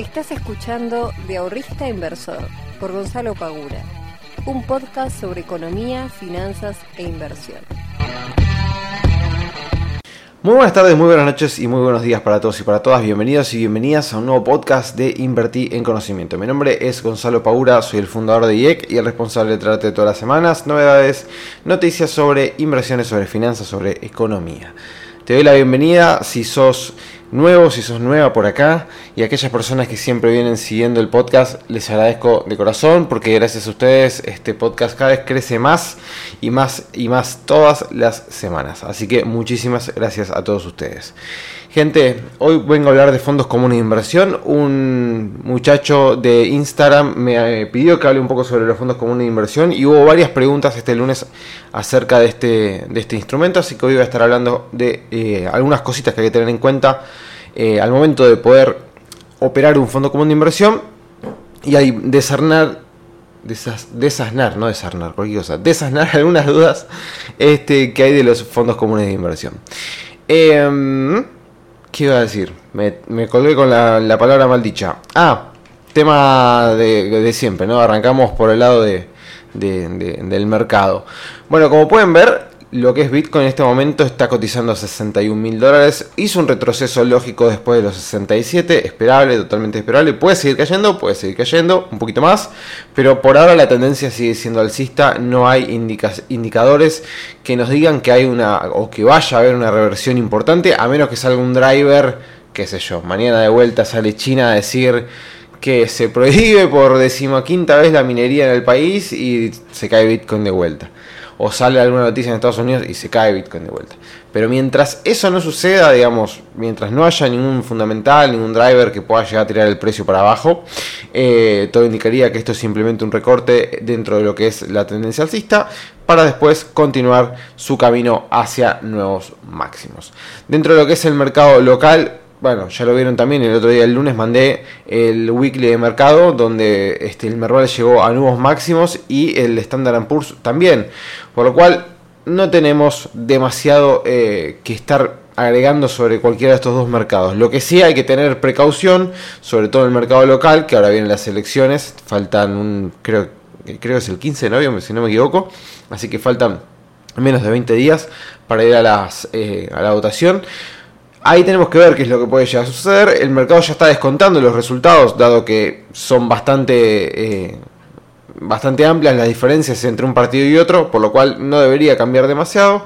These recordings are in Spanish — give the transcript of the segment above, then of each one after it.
Estás escuchando De Ahorrista Inversor por Gonzalo Pagura, un podcast sobre economía, finanzas e inversión. Muy buenas tardes, muy buenas noches y muy buenos días para todos y para todas. Bienvenidos y bienvenidas a un nuevo podcast de Invertir en Conocimiento. Mi nombre es Gonzalo Paura, soy el fundador de IEC y el responsable de traerte todas las semanas novedades, noticias sobre inversiones, sobre finanzas, sobre economía. Te doy la bienvenida si sos nuevo, si sos nueva por acá y aquellas personas que siempre vienen siguiendo el podcast, les agradezco de corazón porque gracias a ustedes este podcast cada vez crece más y más y más todas las semanas. Así que muchísimas gracias a todos ustedes. Gente, hoy vengo a hablar de fondos comunes de inversión. Un muchacho de Instagram me eh, pidió que hable un poco sobre los fondos comunes de inversión y hubo varias preguntas este lunes acerca de este, de este instrumento, así que hoy voy a estar hablando de eh, algunas cositas que hay que tener en cuenta eh, al momento de poder operar un fondo común de inversión y hay desarnar desasnar, no desarnar, cualquier cosa, desasnar algunas dudas este, que hay de los fondos comunes de inversión. Eh, ¿Qué iba a decir? Me, colgué con la, palabra maldicha. Ah, tema de, siempre, ¿no? Arrancamos por el lado de, del mercado. Bueno, como pueden ver, lo que es Bitcoin en este momento está cotizando a 61 mil dólares. Hizo un retroceso lógico después de los 67, esperable, totalmente esperable. Puede seguir cayendo, puede seguir cayendo un poquito más, pero por ahora la tendencia sigue siendo alcista. No hay indicadores que nos digan que hay una o que vaya a haber una reversión importante, a menos que salga un driver, qué sé yo. Mañana de vuelta sale China a decir que se prohíbe por decimoquinta vez la minería en el país y se cae Bitcoin de vuelta o sale alguna noticia en Estados Unidos y se cae Bitcoin de vuelta. Pero mientras eso no suceda, digamos, mientras no haya ningún fundamental, ningún driver que pueda llegar a tirar el precio para abajo, eh, todo indicaría que esto es simplemente un recorte dentro de lo que es la tendencia alcista para después continuar su camino hacia nuevos máximos. Dentro de lo que es el mercado local, bueno, ya lo vieron también, el otro día, el lunes, mandé el weekly de mercado, donde este, el Merval llegó a nuevos máximos y el Standard Poor's también. Por lo cual, no tenemos demasiado eh, que estar agregando sobre cualquiera de estos dos mercados. Lo que sí hay que tener precaución, sobre todo en el mercado local, que ahora vienen las elecciones, faltan un, creo, creo que es el 15 de noviembre, si no me equivoco, así que faltan menos de 20 días para ir a, las, eh, a la votación. Ahí tenemos que ver qué es lo que puede llegar a suceder. El mercado ya está descontando los resultados, dado que son bastante, eh, bastante amplias las diferencias entre un partido y otro, por lo cual no debería cambiar demasiado.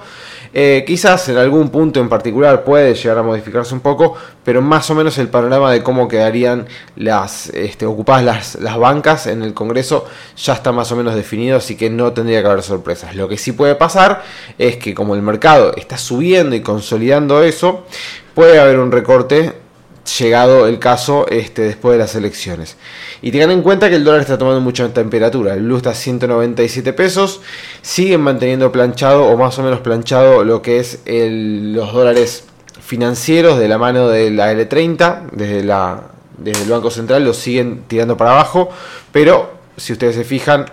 Eh, quizás en algún punto en particular puede llegar a modificarse un poco, pero más o menos el panorama de cómo quedarían las este, ocupadas las, las, bancas en el Congreso ya está más o menos definido, así que no tendría que haber sorpresas. Lo que sí puede pasar es que como el mercado está subiendo y consolidando eso, puede haber un recorte llegado el caso este, después de las elecciones. Y tengan en cuenta que el dólar está tomando mucha temperatura. El blue está a 197 pesos. Siguen manteniendo planchado o más o menos planchado lo que es los dólares financieros de la mano de la L30. Desde, la, desde el Banco Central lo siguen tirando para abajo. Pero si ustedes se fijan,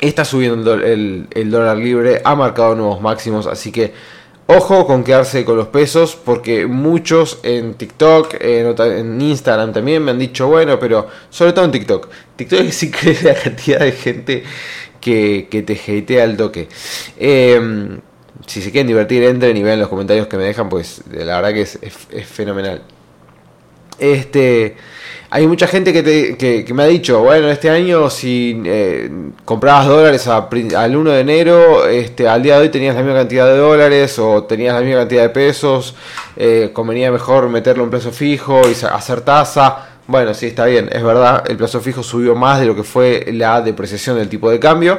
está subiendo el, el dólar libre. Ha marcado nuevos máximos. Así que Ojo con quedarse con los pesos porque muchos en TikTok, en, Instagram también me han dicho, bueno, pero sobre todo en TikTok. TikTok es increíble la cantidad de gente que, que te hatea al toque. Em, si se quieren divertir, entren y vean los comentarios que me dejan, pues la verdad que es, es fenomenal. Este, hay mucha gente que, me ha dicho, bueno, este año si eh, comprabas dólares al 1 de enero, este, al día de hoy tenías la misma cantidad de dólares o tenías la misma cantidad de pesos, eh, convenía mejor meterlo en plazo fijo y hacer tasa. Bueno, sí, está bien, es verdad, el plazo fijo subió más de lo que fue la depreciación del tipo de cambio.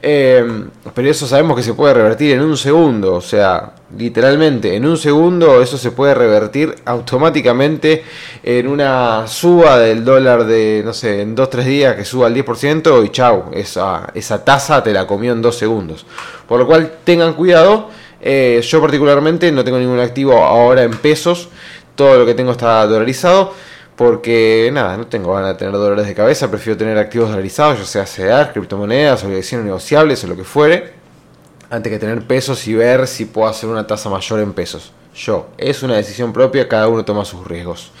Em, pero eso sabemos que se puede revertir en un segundo, o sea, literalmente en un segundo eso se puede revertir automáticamente en una suba del dólar de, no sé, en 2-3 días que suba al 10% y chau, esa, esa tasa te la comió en 2 segundos. Por lo cual tengan cuidado, eh, yo particularmente no tengo ningún activo ahora en pesos, todo lo que tengo está dolarizado porque nada, no tengo ganas de tener dolores de cabeza, prefiero tener activos dolarizados, ya sea CEDAR, criptomonedas, obligaciones negociables o lo que fuere, antes que tener pesos y ver si puedo hacer una tasa mayor en pesos. Yo, es una decisión propia, cada uno toma sus riesgos.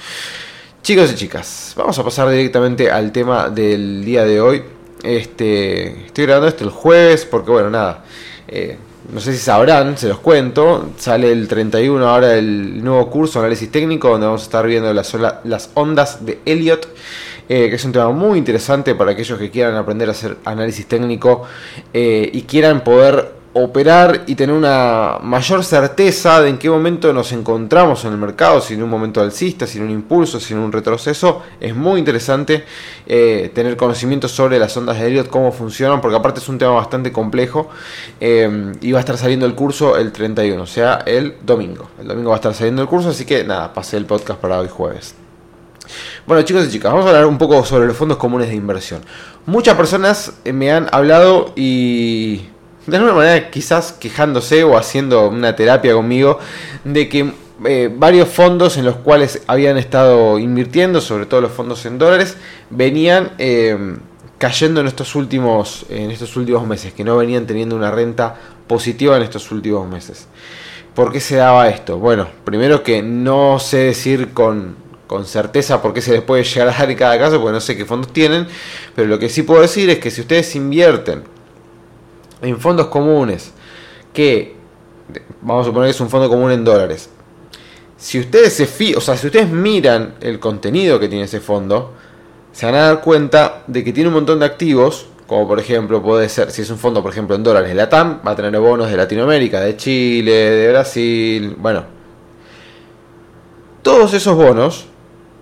Chicos y chicas, vamos a pasar directamente al tema del día de hoy. Este, estoy grabando esto el jueves porque, bueno, nada, eh, no sé si sabrán, se los cuento, sale el 31 ahora el nuevo curso análisis técnico donde vamos a estar viendo las, las ondas de Elliot. Eh, que es un tema muy interesante para aquellos que quieran aprender a hacer análisis técnico eh, y quieran poder operar y tener una mayor certeza de en qué momento nos encontramos en el mercado, si en un momento alcista, si en un impulso, si en un retroceso. Es muy interesante eh, tener conocimiento sobre las ondas de Elliot, cómo funcionan, porque aparte es un tema bastante complejo eh, y va a estar saliendo el curso el 31, o sea, el domingo. El domingo va a estar saliendo el curso, así que nada, pasé el podcast para hoy jueves. Bueno chicos y chicas, vamos a hablar un poco sobre los fondos comunes de inversión. Muchas personas me han hablado y de alguna manera quizás quejándose o haciendo una terapia conmigo de que eh, varios fondos en los cuales habían estado invirtiendo, sobre todo los fondos en dólares, venían eh, cayendo en estos últimos en estos últimos meses, que no venían teniendo una renta positiva en estos últimos meses. ¿Por qué se daba esto? Bueno, primero que no sé decir con, con certeza por qué se les puede llegar a dar en cada caso, porque no sé qué fondos tienen, pero lo que sí puedo decir es que si ustedes invierten en fondos comunes que, vamos a suponer que es un fondo común en dólares, si ustedes se o sea, si ustedes miran el contenido que tiene ese fondo, se van a dar cuenta de que tiene un montón de activos, como por ejemplo puede ser, si es un fondo por ejemplo en dólares, la TAM va a tener bonos de Latinoamérica, de Chile, de Brasil, bueno. Todos esos bonos,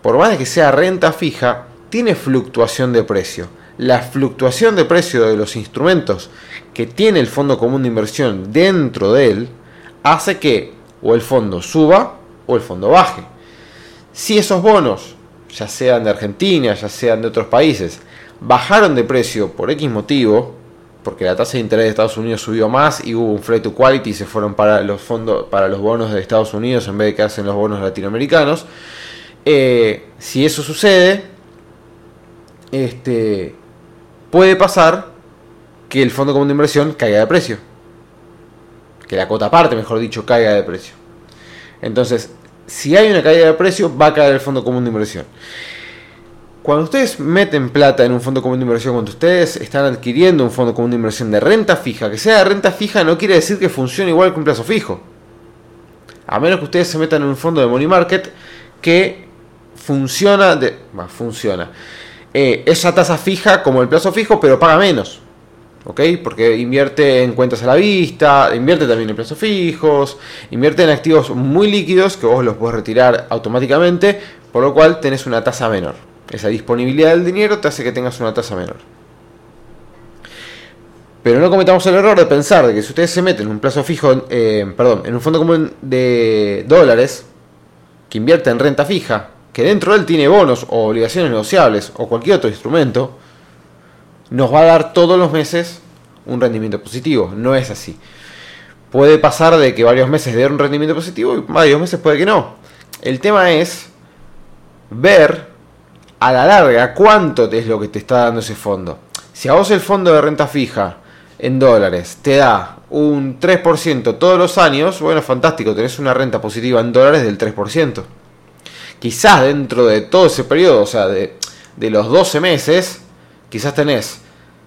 por más de que sea renta fija, tiene fluctuación de precio. La fluctuación de precio de los instrumentos que tiene el fondo común de inversión dentro de él hace que o el fondo suba o el fondo baje. Si esos bonos, ya sean de Argentina, ya sean de otros países, bajaron de precio por X motivo, porque la tasa de interés de Estados Unidos subió más y hubo un flight to quality y se fueron para los fondos, para los bonos de Estados Unidos en vez de quedarse en los bonos latinoamericanos. Eh, si eso sucede, este, puede pasar que el fondo común de inversión caiga de precio. Que la cuota parte, mejor dicho, caiga de precio. Entonces, si hay una caída de precio, va a caer el fondo común de inversión. Cuando ustedes meten plata en un fondo común de inversión, cuando ustedes están adquiriendo un fondo común de inversión de renta fija, que sea de renta fija no quiere decir que funcione igual que un plazo fijo. A menos que ustedes se metan en un fondo de money market que funciona, de, funciona. Eh, esa tasa fija como el plazo fijo, pero paga menos. ¿Ok? Porque invierte en cuentas a la vista, invierte también en plazos fijos, invierte en activos muy líquidos que vos los podés retirar automáticamente, por lo cual tenés una tasa menor. Esa disponibilidad del dinero te hace que tengas una tasa menor. Pero no cometamos el error de pensar de que si ustedes se meten en un plazo fijo, eh, perdón, en un fondo común de dólares que invierte en renta fija, que dentro de él tiene bonos o obligaciones negociables o cualquier otro instrumento, nos va a dar todos los meses un rendimiento positivo. No es así. Puede pasar de que varios meses dé un rendimiento positivo y varios meses puede que no. El tema es ver a la larga cuánto es lo que te está dando ese fondo. Si a vos el fondo de renta fija en dólares te da un 3% todos los años, bueno, fantástico, tenés una renta positiva en dólares del 3%. Quizás dentro de todo ese periodo, o sea, de, de los 12 meses, quizás tenés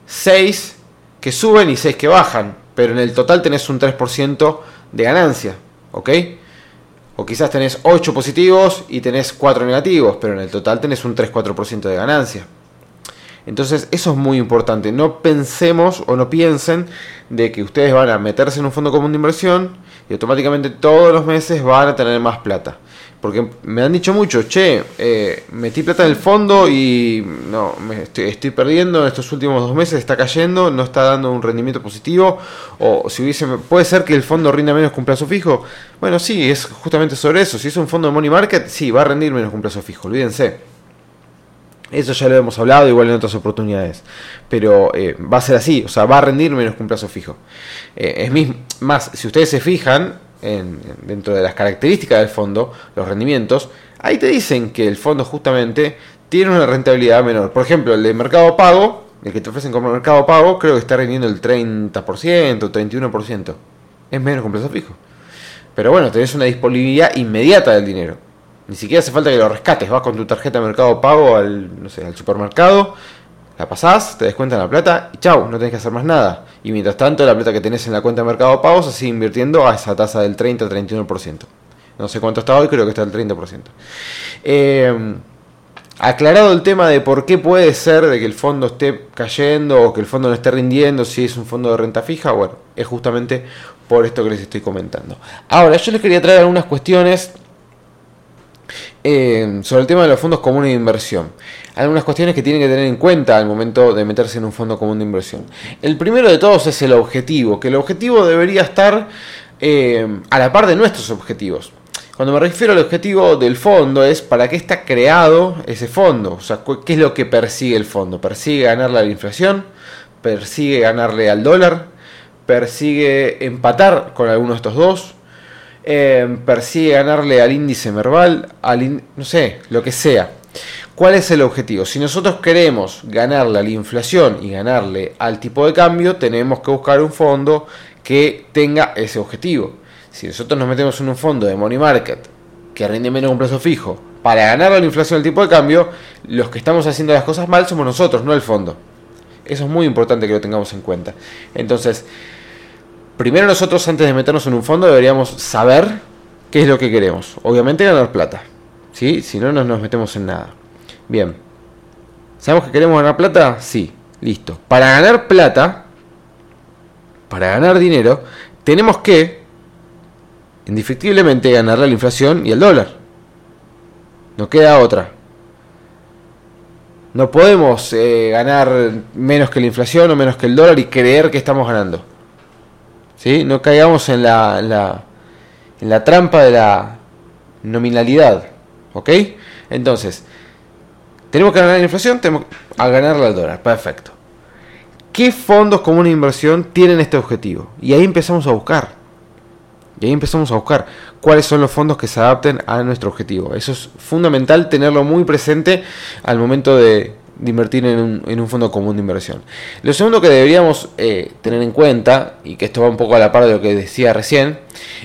6 que suben y 6 que bajan, pero en el total tenés un 3% de ganancia, ¿ok? O quizás tenés 8 positivos y tenés 4 negativos, pero en el total tenés un 3-4% de ganancia. Entonces eso es muy importante. No pensemos o no piensen de que ustedes van a meterse en un fondo común de inversión y automáticamente todos los meses van a tener más plata. Porque me han dicho mucho, che, eh, metí plata en el fondo y no, estoy, perdiendo en estos últimos dos meses, está cayendo, no está dando un rendimiento positivo. O si hubiese, puede ser que el fondo rinda menos con un plazo fijo. Bueno, sí, es justamente sobre eso. Si es un fondo de money market, sí, va a rendir menos con un plazo fijo, olvídense. Eso ya lo hemos hablado igual en otras oportunidades. Pero eh, va a ser así, o sea, va a rendir menos con un plazo fijo. Eh, es más, si ustedes se fijan, dentro de las características del fondo, los rendimientos, ahí te dicen que el fondo justamente tiene una rentabilidad menor. Por ejemplo, el de mercado pago, el que te ofrecen como mercado pago, creo que está rindiendo el 30%, 31%. Es menos que un plazo fijo. Pero bueno, tenés una disponibilidad inmediata del dinero. Ni siquiera hace falta que lo rescates. Vas con tu tarjeta de mercado pago al, no sé, al supermercado, la pasás, te descuentan la plata y chau, no tenés que hacer más nada. Y mientras tanto, la plata que tenés en la cuenta de mercado pago se sigue invirtiendo a esa tasa del 30-31%. No sé cuánto está hoy, creo que está al 30%. Eh, aclarado el tema de por qué puede ser de que el fondo esté cayendo o que el fondo no esté rindiendo si es un fondo de renta fija, bueno, es justamente por esto que les estoy comentando. Ahora, yo les quería traer algunas cuestiones eh, sobre el tema de los fondos comunes de inversión. Algunas cuestiones que tienen que tener en cuenta al momento de meterse en un fondo común de inversión. El primero de todos es el objetivo, que el objetivo debería estar eh, a la par de nuestros objetivos. Cuando me refiero al objetivo del fondo es para qué está creado ese fondo, o sea, qué es lo que persigue el fondo. ¿Persigue ganarle a la inflación? ¿Persigue ganarle al dólar? ¿Persigue empatar con alguno de estos dos? Eh, ¿Persigue ganarle al índice Merval? Al no sé, lo que sea. ¿Cuál es el objetivo? Si nosotros queremos ganarle a la inflación y ganarle al tipo de cambio, tenemos que buscar un fondo que tenga ese objetivo. Si nosotros nos metemos en un fondo de money market que rinde menos un plazo fijo para ganar la inflación del tipo de cambio, los que estamos haciendo las cosas mal somos nosotros, no el fondo. Eso es muy importante que lo tengamos en cuenta. Entonces, primero nosotros antes de meternos en un fondo deberíamos saber qué es lo que queremos. Obviamente ganar plata. ¿sí? Si no, no nos metemos en nada. Bien. ¿Sabemos que queremos ganar plata? Sí. Listo. Para ganar plata, para ganar dinero, tenemos que indefectiblemente ganarle la inflación y al dólar. No queda otra. No podemos eh, ganar menos que la inflación o menos que el dólar y creer que estamos ganando. ¿Sí? No caigamos en la, en la, en la trampa de la nominalidad. ¿Ok? Entonces, tenemos que ganar la inflación, tenemos que ganarle al dólar. Perfecto. ¿Qué fondos comunes de inversión tienen este objetivo? Y ahí empezamos a buscar. Y ahí empezamos a buscar cuáles son los fondos que se adapten a nuestro objetivo. Eso es fundamental tenerlo muy presente al momento de, invertir en un, fondo común de inversión. Lo segundo que deberíamos eh, tener en cuenta, y que esto va un poco a la par de lo que decía recién,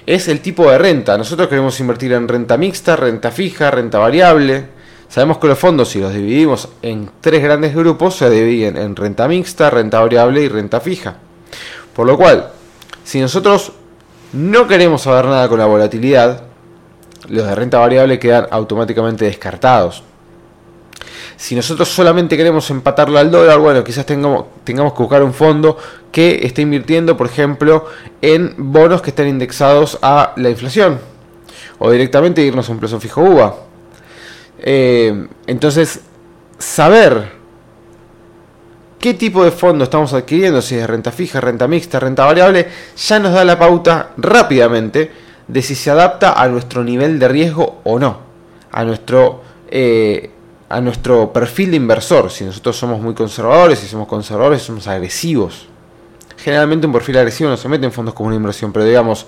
es el tipo de renta. Nosotros queremos invertir en renta mixta, renta fija, renta variable. Sabemos que los fondos, si los dividimos en tres grandes grupos, se dividen en renta mixta, renta variable y renta fija. Por lo cual, si nosotros no queremos saber nada con la volatilidad. Los de renta variable quedan automáticamente descartados. Si nosotros solamente queremos empatarlo al dólar, bueno, quizás tengamos, tengamos que buscar un fondo que esté invirtiendo, por ejemplo, en bonos que estén indexados a la inflación. O directamente irnos a un plazo fijo UVA. Eh, entonces, saber qué tipo de fondo estamos adquiriendo, si es renta fija, renta mixta, renta variable, ya nos da la pauta rápidamente de si se adapta a nuestro nivel de riesgo o no, a nuestro, eh, a nuestro perfil de inversor. Si nosotros somos muy conservadores, si somos conservadores, somos agresivos. Generalmente un perfil agresivo no se mete en fondos como una inversión, pero digamos,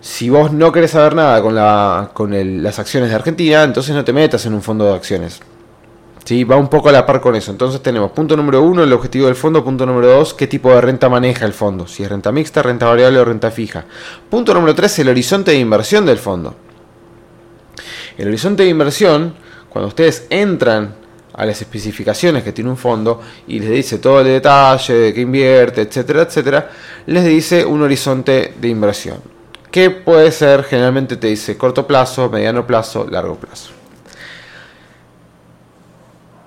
si vos no querés saber nada con, la, con las acciones de Argentina, entonces no te metas en un fondo de acciones. ¿sí? Va un poco a la par con eso. Entonces tenemos punto número uno, el objetivo del fondo. Punto número dos, qué tipo de renta maneja el fondo. Si es renta mixta, renta variable o renta fija. Punto número tres, el horizonte de inversión del fondo. El horizonte de inversión, cuando ustedes entran a las especificaciones que tiene un fondo y les dice todo el detalle de qué invierte, etcétera, etcétera, les dice un horizonte de inversión. Que puede ser, generalmente te dice corto plazo, mediano plazo, largo plazo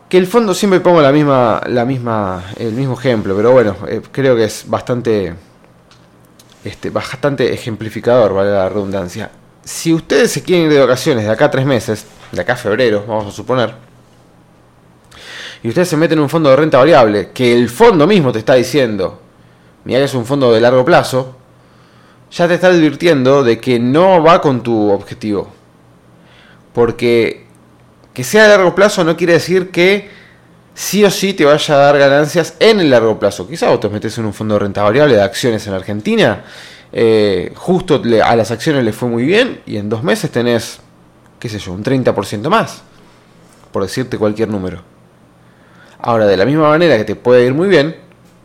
que el fondo siempre pongo la misma, la misma, el mismo ejemplo, pero bueno, eh, creo que es bastante, este, bastante ejemplificador, vale la redundancia. Si ustedes se quieren ir de vacaciones de acá a tres meses, de acá a febrero, vamos a suponer, y ustedes se meten en un fondo de renta variable, que el fondo mismo te está diciendo, mira es un fondo de largo plazo, ya te está advirtiendo de que no va con tu objetivo. Porque que sea a largo plazo no quiere decir que sí o sí te vaya a dar ganancias en el largo plazo. Quizás vos te metes en un fondo de renta variable de acciones en Argentina, eh, justo a las acciones le fue muy bien y en dos meses tenés, qué sé yo, un 30% más, por decirte cualquier número. Ahora, de la misma manera que te puede ir muy bien,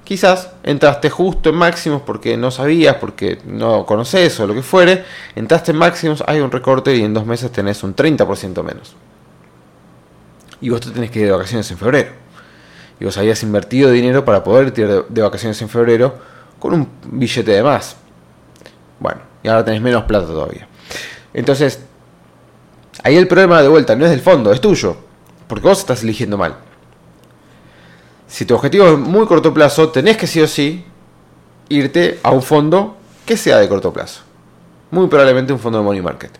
quizás entraste justo en máximos porque no sabías, porque no conoces o lo que fuere, entraste en máximos, hay un recorte y en dos meses tenés un 30% menos. Y vos te tenés que ir de vacaciones en febrero. Y vos habías invertido dinero para poder ir de vacaciones en febrero con un billete de más. Bueno, y ahora tenés menos plata todavía. Entonces, ahí el problema de vuelta no es del fondo, es tuyo. Porque vos estás eligiendo mal. Si tu objetivo es muy corto plazo, tenés que sí o sí irte a un fondo que sea de corto plazo. Muy probablemente un fondo de money market.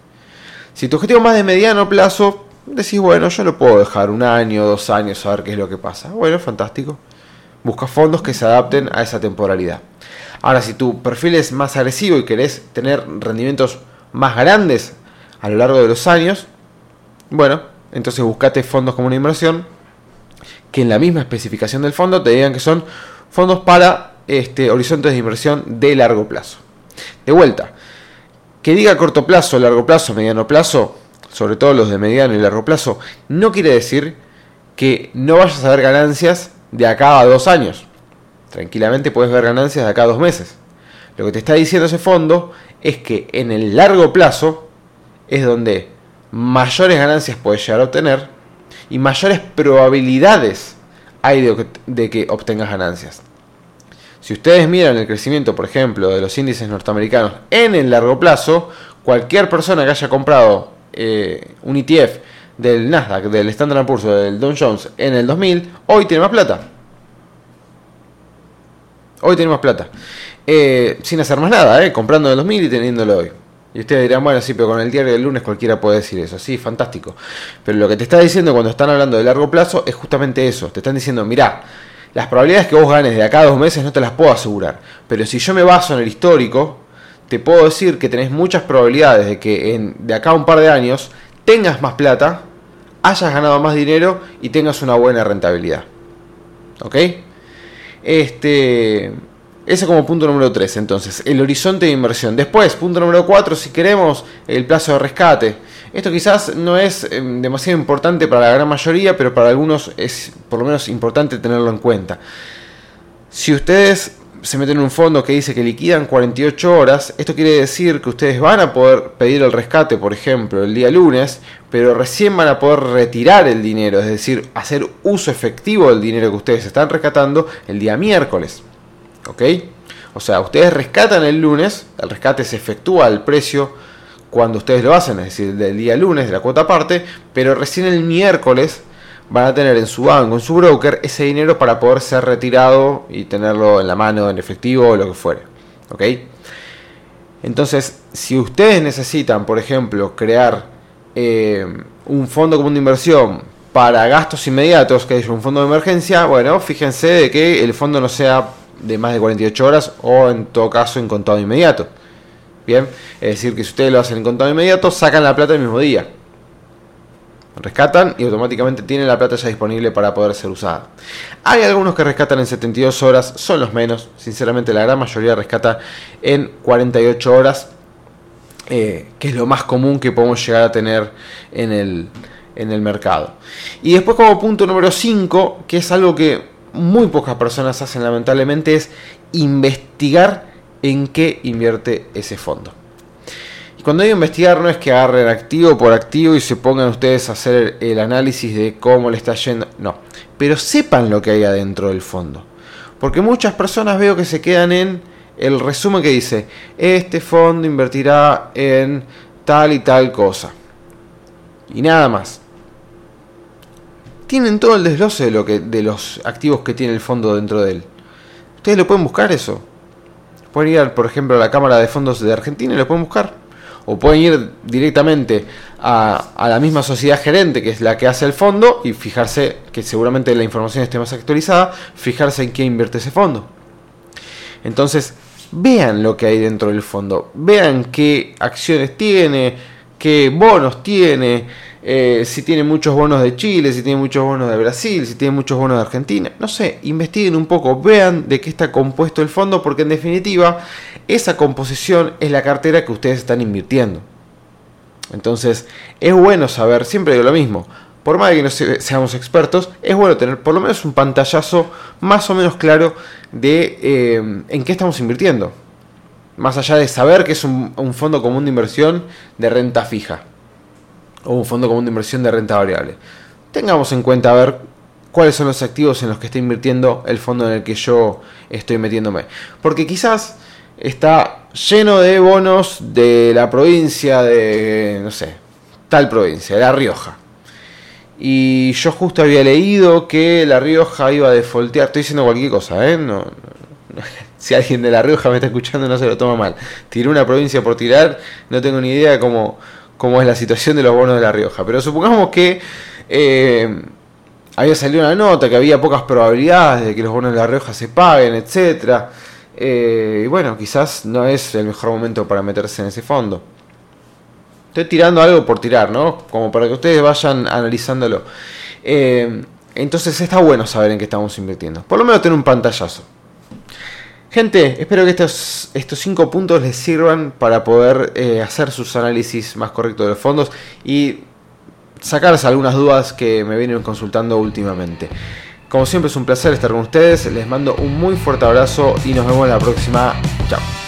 Si tu objetivo es más de mediano plazo, decís, bueno, yo lo puedo dejar un año, dos años, a ver qué es lo que pasa. Bueno, fantástico. Busca fondos que se adapten a esa temporalidad. Ahora, si tu perfil es más agresivo y querés tener rendimientos más grandes a lo largo de los años, bueno, entonces buscate fondos como una inversión que en la misma especificación del fondo te digan que son fondos para este, horizontes de inversión de largo plazo. De vuelta, que diga corto plazo, largo plazo, mediano plazo, sobre todo los de mediano y largo plazo, no quiere decir que no vayas a ver ganancias de acá a dos años. Tranquilamente puedes ver ganancias de acá a dos meses. Lo que te está diciendo ese fondo es que en el largo plazo es donde mayores ganancias puedes llegar a obtener y mayores probabilidades hay de, que obtengas ganancias. Si ustedes miran el crecimiento, por ejemplo, de los índices norteamericanos en el largo plazo, cualquier persona que haya comprado eh, un ETF del Nasdaq, del Standard Poor's del Dow Jones en el 2000, hoy tiene más plata. Hoy tiene más plata. Eh, sin hacer más nada, eh, comprando en el 2000 y teniéndolo hoy. Y ustedes dirán, bueno, sí, pero con el diario del lunes cualquiera puede decir eso. Sí, fantástico. Pero lo que te está diciendo cuando están hablando de largo plazo es justamente eso. Te están diciendo, mirá, las probabilidades que vos ganes de acá a dos meses no te las puedo asegurar. Pero si yo me baso en el histórico, te puedo decir que tenés muchas probabilidades de que en, de acá a un par de años tengas más plata, hayas ganado más dinero y tengas una buena rentabilidad. ¿Ok? Este. Ese como punto número 3, entonces, el horizonte de inversión. Después, punto número 4, si queremos, el plazo de rescate. Esto quizás no es em, demasiado importante para la gran mayoría, pero para algunos es por lo menos importante tenerlo en cuenta. Si ustedes se meten en un fondo que dice que liquidan 48 horas, esto quiere decir que ustedes van a poder pedir el rescate, por ejemplo, el día lunes, pero recién van a poder retirar el dinero, es decir, hacer uso efectivo del dinero que ustedes están rescatando el día miércoles. ¿Ok? O sea, ustedes rescatan el lunes, el rescate se efectúa al precio cuando ustedes lo hacen, es decir, del día lunes de la cuota aparte, pero recién el miércoles van a tener en su banco, en su broker, ese dinero para poder ser retirado y tenerlo en la mano, en efectivo o lo que fuere. ¿Ok? Entonces, si ustedes necesitan, por ejemplo, crear eh, un fondo común de inversión para gastos inmediatos, que es un fondo de emergencia, bueno, fíjense de que el fondo no sea de más de 48 horas o en todo caso en contado inmediato. Bien, es decir, que si ustedes lo hacen en contado inmediato, sacan la plata el mismo día. Rescatan y automáticamente tienen la plata ya disponible para poder ser usada. Hay algunos que rescatan en 72 horas, son los menos. Sinceramente, la gran mayoría rescata en 48 horas, eh, que es lo más común que podemos llegar a tener en el, en el mercado. Y después, como punto número 5, que es algo que muy pocas personas hacen lamentablemente es investigar en qué invierte ese fondo. Y cuando digo investigar no es que agarren activo por activo y se pongan ustedes a hacer el análisis de cómo le está yendo, no, pero sepan lo que hay adentro del fondo. Porque muchas personas veo que se quedan en el resumen que dice, este fondo invertirá en tal y tal cosa. Y nada más tienen todo el desglose de, lo que, de los activos que tiene el fondo dentro de él. Ustedes lo pueden buscar eso. Pueden ir, por ejemplo, a la Cámara de Fondos de Argentina y lo pueden buscar. O pueden ir directamente a, la misma sociedad gerente, que es la que hace el fondo, y fijarse, que seguramente la información esté más actualizada, fijarse en qué invierte ese fondo. Entonces, vean lo que hay dentro del fondo, vean qué acciones tiene, qué bonos tiene, eh, si tiene muchos bonos de Chile, si tiene muchos bonos de Brasil, si tiene muchos bonos de Argentina. No sé, investiguen un poco, vean de qué está compuesto el fondo, porque en definitiva esa composición es la cartera que ustedes están invirtiendo. Entonces, es bueno saber, siempre digo lo mismo, por más que no seamos expertos, es bueno tener por lo menos un pantallazo más o menos claro de eh, en qué estamos invirtiendo. Más allá de saber que es un, fondo común de inversión de renta fija o un fondo común de inversión de renta variable. Tengamos en cuenta a ver cuáles son los activos en los que está invirtiendo el fondo en el que yo estoy metiéndome. Porque quizás está lleno de bonos de la provincia de, no sé, tal provincia, de La Rioja. Y yo justo había leído que La Rioja iba a defoltear. Estoy diciendo cualquier cosa, ¿eh? No, si alguien de La Rioja me está escuchando, no se lo toma mal. Tiré una provincia por tirar, no tengo ni idea cómo, cómo es la situación de los bonos de La Rioja. Pero supongamos que eh, había salido una nota que había pocas probabilidades de que los bonos de La Rioja se paguen, etc. Eh, y bueno, quizás no es el mejor momento para meterse en ese fondo. Estoy tirando algo por tirar, ¿no? Como para que ustedes vayan analizándolo. Eh, entonces está bueno saber en qué estamos invirtiendo. Por lo menos tener un pantallazo. Gente, espero que estos, estos cinco puntos les sirvan para poder eh, hacer sus análisis más correctos de los fondos y sacarse algunas dudas que me vienen consultando últimamente. Como siempre es un placer estar con ustedes, les mando un muy fuerte abrazo y nos vemos la próxima. Chao.